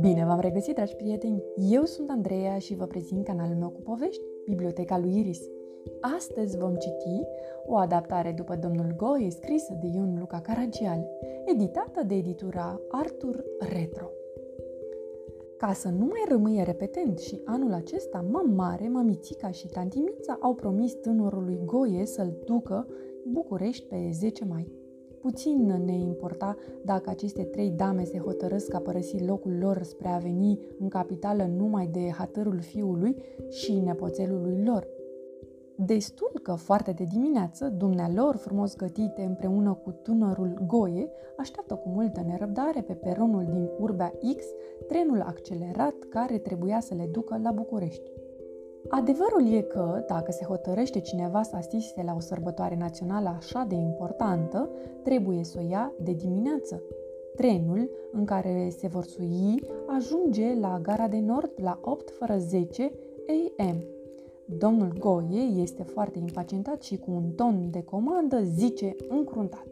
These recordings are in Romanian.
Bine v-am regăsit, dragi prieteni! Eu sunt Andreea și vă prezint canalul meu cu povești, Biblioteca lui Iris. Astăzi vom citi o adaptare după Domnul Goe, scrisă de Ion Luca Caragiale, editată de editura Arthur Retro. Ca să nu mai rămâie repetent și anul acesta, mare, mamițica și tantimița au promis tânărului Goie să-l ducă București pe 10 mai. Puțin ne importa dacă aceste trei dame se hotărăsc a părăsi locul lor spre a veni în capitală numai de hatărul fiului și nepoțelului lor. Destul că foarte de dimineață, dumnealor frumos gătite împreună cu tânărul Goie așteaptă cu multă nerăbdare pe peronul din urbea X trenul accelerat care trebuia să le ducă la București. Adevărul e că, dacă se hotărăște cineva să asiste la o sărbătoare națională așa de importantă, trebuie să o ia de dimineață. Trenul în care se vor sui ajunge la gara de nord la 8 fără 10 AM. Domnul Goie este foarte impacientat și cu un ton de comandă zice încruntat.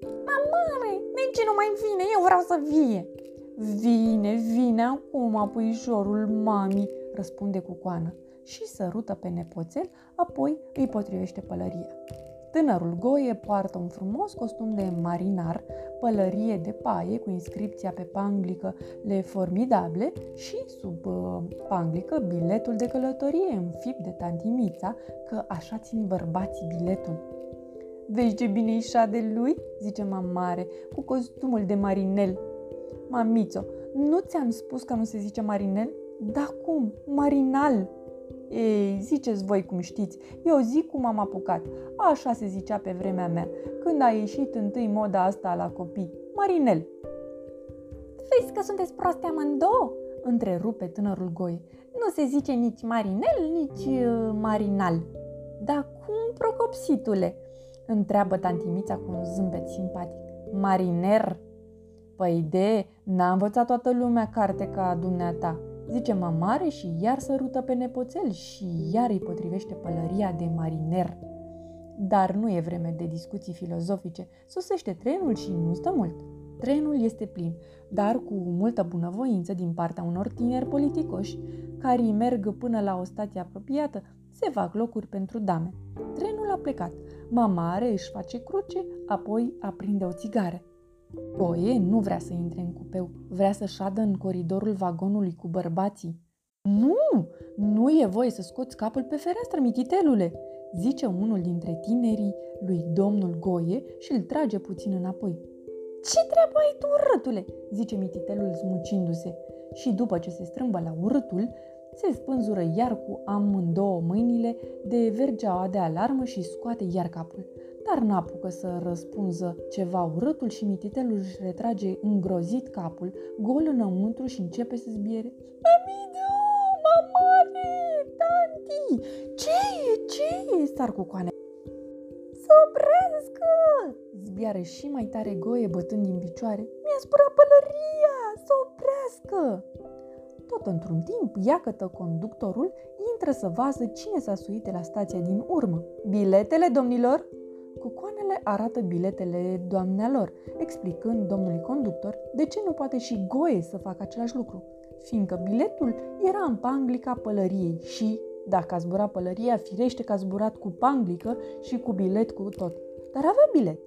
Mamare, de ce nu mai vine? Eu vreau să vie! Vine, vine acum, puișorul mami, răspunde cu coană și sărută pe nepoțel, apoi îi potrivește pălăria. Tânărul Goie poartă un frumos costum de marinar, pălărie de paie cu inscripția pe panglică Le Formidable și sub uh, panglică biletul de călătorie în fip de tantimița, că așa țin bărbații biletul. Vezi ce bine e de lui?" zice mare, cu costumul de marinel. Mamițo, nu ți-am spus că nu se zice marinel? Da cum? Marinal!" Ei, ziceți voi cum știți, eu zic cum am apucat. Așa se zicea pe vremea mea, când a ieșit întâi moda asta la copii. Marinel. Vezi că sunteți proaste amândouă? Întrerupe tânărul Goi. Nu se zice nici marinel, nici uh, marinal. Da cum, procopsitule? Întreabă tantimița cu un zâmbet simpatic. Mariner? Păi de, n-a învățat toată lumea carte ca dumneata zice mamare și iar sărută pe nepoțel și iar îi potrivește pălăria de mariner. Dar nu e vreme de discuții filozofice, sosește trenul și nu stă mult. Trenul este plin, dar cu multă bunăvoință din partea unor tineri politicoși, care îi merg până la o stație apropiată, se fac locuri pentru dame. Trenul a plecat. Mamare își face cruce, apoi aprinde o țigară. Boie nu vrea să intre în cupeu, vrea să șadă în coridorul vagonului cu bărbații. Nu, nu e voie să scoți capul pe fereastră, mititelule, zice unul dintre tinerii lui domnul Goie și îl trage puțin înapoi. Ce treabă ai tu, urâtule? zice mititelul smucindu-se și după ce se strâmbă la urâtul, se spânzură iar cu amândouă mâinile de vergeaua de alarmă și scoate iar capul dar n-apucă să răspunză ceva urâtul și mititelul își retrage îngrozit capul, gol înăuntru și începe să zbiere. Amidu, mamare, tanti, ce e, ce e? Sar cu coane. Să oprească! Zbiară și mai tare goie bătând din picioare. Mi-a spurat pălăria, să oprească! Tot într-un timp, iacătă conductorul intră să vază cine s-a suit la stația din urmă. Biletele, domnilor? Cucoanele arată biletele doamnelor, explicând domnului conductor de ce nu poate și Goe să facă același lucru, fiindcă biletul era în panglica pălăriei și, dacă a zburat pălăria, firește că a zburat cu panglică și cu bilet cu tot. Dar avea bilet.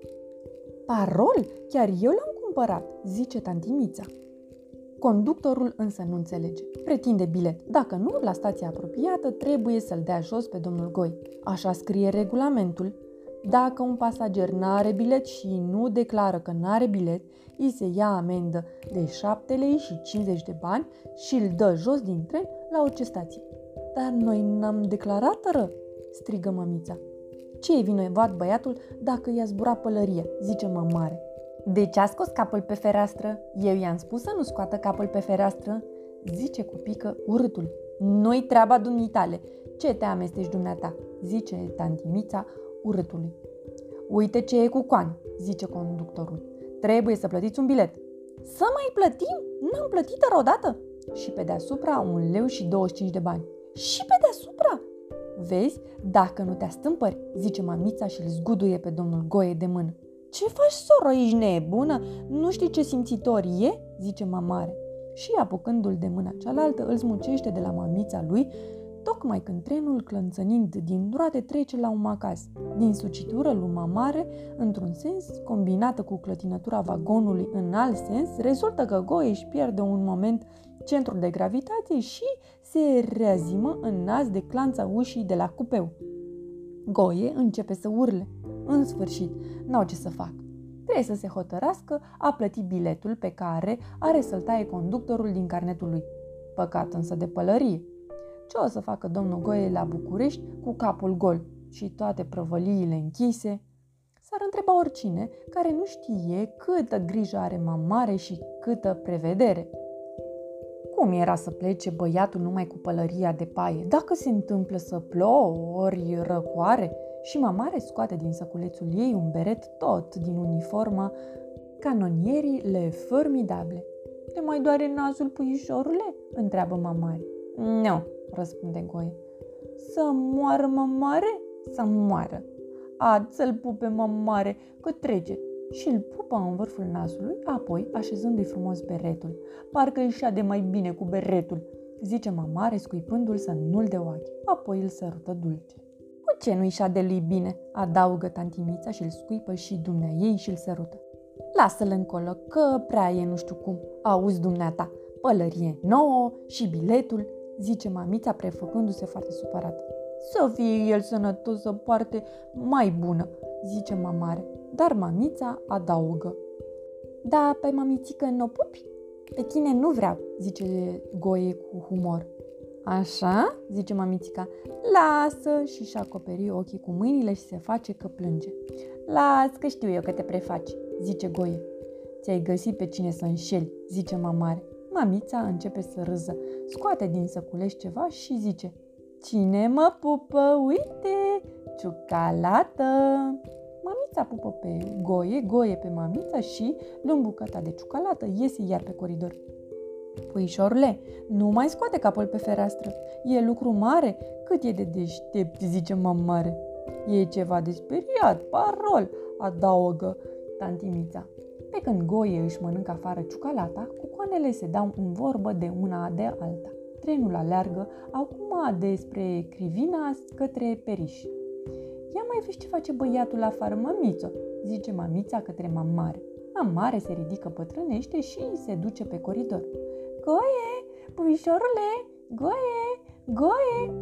Parol? Chiar eu l-am cumpărat, zice tantimița. Conductorul însă nu înțelege. Pretinde bilet. Dacă nu, la stația apropiată trebuie să-l dea jos pe domnul Goi. Așa scrie regulamentul dacă un pasager nu are bilet și nu declară că nu are bilet, îi se ia amendă de 7 lei și 50 de bani și îl dă jos din tren la orice stație. Dar noi n-am declarat, ră, strigă mămița. Ce e vinovat băiatul dacă i-a zburat pălăria, zice mare. De ce a scos capul pe fereastră? Eu i-am spus să nu scoată capul pe fereastră, zice cu pică urâtul. Nu-i treaba dumitale. Ce te amesteci dumneata? zice tantimița urâtului. Uite ce e cu coan, zice conductorul. Trebuie să plătiți un bilet. Să mai plătim? N-am plătit odată? Și pe deasupra un leu și 25 de bani. Și pe deasupra? Vezi, dacă nu te astâmpări, zice mamița și îl zguduie pe domnul Goie de mână. Ce faci, soro, ești nebună? Nu știi ce simțitor e?" zice mamare. Și apucându-l de mâna cealaltă, îl smucește de la mamița lui, tocmai când trenul, clănțănind din roate, trece la un macaz. Din sucitură lui mamare, într-un sens, combinată cu clătinătura vagonului în alt sens, rezultă că Goe își pierde un moment centrul de gravitație și se reazimă în nas de clanța ușii de la cupeu. Goie începe să urle. În sfârșit, n-au ce să fac. Trebuie să se hotărască a plăti biletul pe care are să-l taie conductorul din carnetul lui. Păcat însă de pălărie. Ce o să facă domnul Goie la București cu capul gol și toate prăvăliile închise? S-ar întreba oricine care nu știe câtă grijă are mamare și câtă prevedere. Cum era să plece băiatul numai cu pălăria de paie? Dacă se întâmplă să plouă ori răcoare? Și mamare scoate din săculețul ei un beret tot din uniforma canonierii le formidable. Te mai doare nasul, puișorule? întreabă mamare. Nu, răspunde Goie. Să moară mamare? Să moară. A, să-l pupe mamare, că trece și îl pupă în vârful nasului, apoi așezându-i frumos beretul. Parcă își de mai bine cu beretul, zice mamare scuipându-l să nu-l de ochi. Apoi îl sărută dulce. Cu ce nu-i de lui bine? Adaugă tantimița și îl scuipă și dumnea ei și îl sărută. Lasă-l încolo, că prea e nu știu cum. Auzi dumneata, pălărie nouă și biletul, zice mamița prefăcându-se foarte supărată. Să fie el sănătos să poarte mai bună, zice mamare, dar mamița adaugă. Da, pe mamițică nu pupi? Pe tine nu vreau, zice Goie cu humor. Așa? zice mamițica. Lasă și și acoperi ochii cu mâinile și se face că plânge. Las că știu eu că te prefaci, zice Goie. Ți-ai găsit pe cine să înșeli, zice mamare. Mamița începe să râză, scoate din săculești ceva și zice Cine mă pupă? Uite, ciucalată! Mamița pupă pe goie, goie pe mamița și, luând bucata de ciucalată, iese iar pe coridor. Puișorule, nu mai scoate capul pe fereastră. E lucru mare, cât e de deștept, zice mare. E ceva de speriat, parol, adaugă tantimița. Pe când Goie își mănâncă afară ciucalata, cucoanele se dau în vorbă de una de alta. Trenul aleargă acum despre Crivina către Periș. Ia mai vezi ce face băiatul afară, mămițo, zice mamița către mamare. Mamare se ridică pătrânește și se duce pe coridor. Goie, puișorule, goie, goie,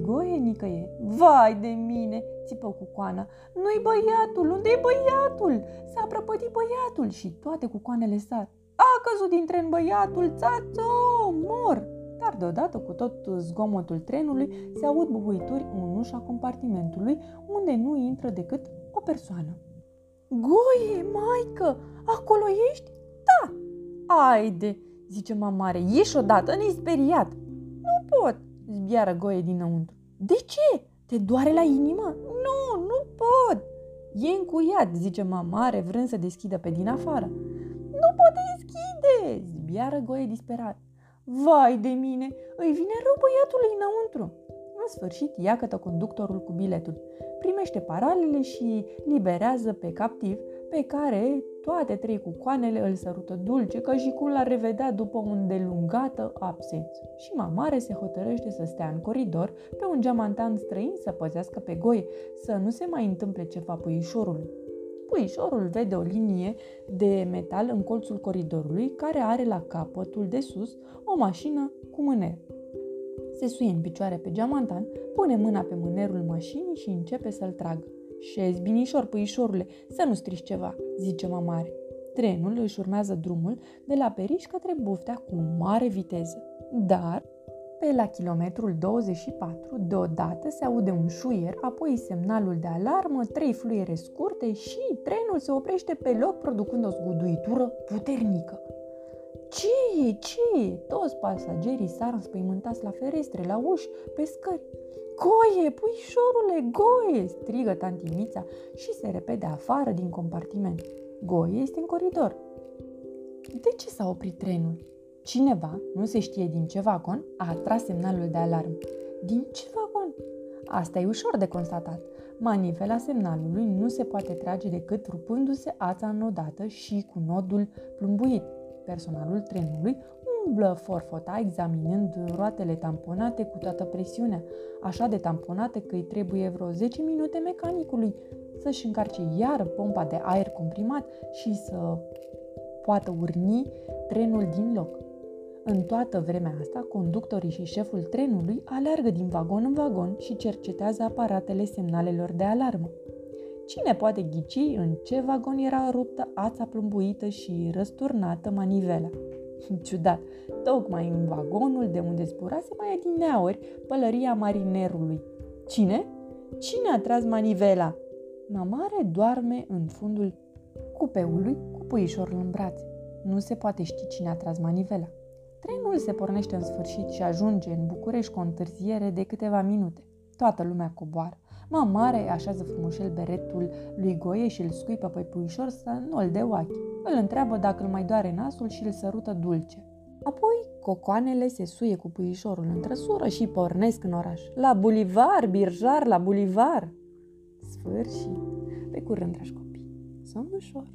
goie nicăie. Vai de mine, țipă cucoana. Nu-i băiatul, unde-i băiatul? S-a prăpădit băiatul și toate cucoanele sar. A căzut din tren băiatul, țațo, mor! Dar deodată, cu tot zgomotul trenului, se aud bubuituri în ușa compartimentului, unde nu intră decât o persoană. Goie, maică, acolo ești? Da! Aide, zice mamare, ieși odată, ne speriat. Nu pot, zbiară Goie dinăuntru. De ce? Te doare la inimă? Nu, nu pot. E încuiat, zice mamare, vrând să deschidă pe din afară. Nu pot deschide, zbiară Goie disperat. Vai de mine, îi vine rău băiatului înăuntru. În sfârșit, iacătă conductorul cu biletul. Primește paralele și liberează pe captiv, pe care toate trei cucoanele îl sărută dulce, ca și cum l-ar revedea după un delungată absență. Și mamare se hotărăște să stea în coridor, pe un geamantan străin să păzească pe goi, să nu se mai întâmple ceva puișorului. Puișorul vede o linie de metal în colțul coridorului, care are la capătul de sus o mașină cu mâner. Se suie în picioare pe geamantan, pune mâna pe mânerul mașinii și începe să-l tragă. Șezi, binișor, puișorule, să nu strici ceva, zice mamare. Trenul își urmează drumul de la Periș către Buftea cu mare viteză. Dar, pe la kilometrul 24, deodată se aude un șuier, apoi semnalul de alarmă, trei fluiere scurte și trenul se oprește pe loc producând o zguduitură puternică. Ce e? Ce e? Toți pasagerii sar înspăimântați la ferestre, la uși, pe scări. Goie, puișorule, goie! strigă tanti Mița și se repede afară din compartiment. Goie este în coridor. De ce s-a oprit trenul? Cineva, nu se știe din ce vagon, a atras semnalul de alarmă. Din ce vagon? Asta e ușor de constatat. Manivela semnalului nu se poate trage decât rupându-se ața înodată și cu nodul plumbuit. Personalul trenului umblă forfota examinând roatele tamponate cu toată presiunea, așa de tamponate că îi trebuie vreo 10 minute mecanicului să-și încarce iar pompa de aer comprimat și să poată urni trenul din loc. În toată vremea asta, conductorii și șeful trenului aleargă din vagon în vagon și cercetează aparatele semnalelor de alarmă. Cine poate ghici în ce vagon era ruptă ața plumbuită și răsturnată manivela? Ciudat, tocmai în vagonul de unde zburase mai adineauri pălăria marinerului. Cine? Cine a tras manivela? Mamare doarme în fundul cupeului cu puișorul în brațe. Nu se poate ști cine a tras manivela. Trenul se pornește în sfârșit și ajunge în București cu o întârziere de câteva minute. Toată lumea coboară. Mamare așează frumușel beretul lui Goie și îl scuipă pe puișor să nu-l de ochi. Îl întreabă dacă îl mai doare nasul și îl sărută dulce. Apoi, cocoanele se suie cu puișorul în trăsură și pornesc în oraș. La bulivar, birjar, la bulivar! Sfârșit! Pe curând, dragi copii! Somn ușor!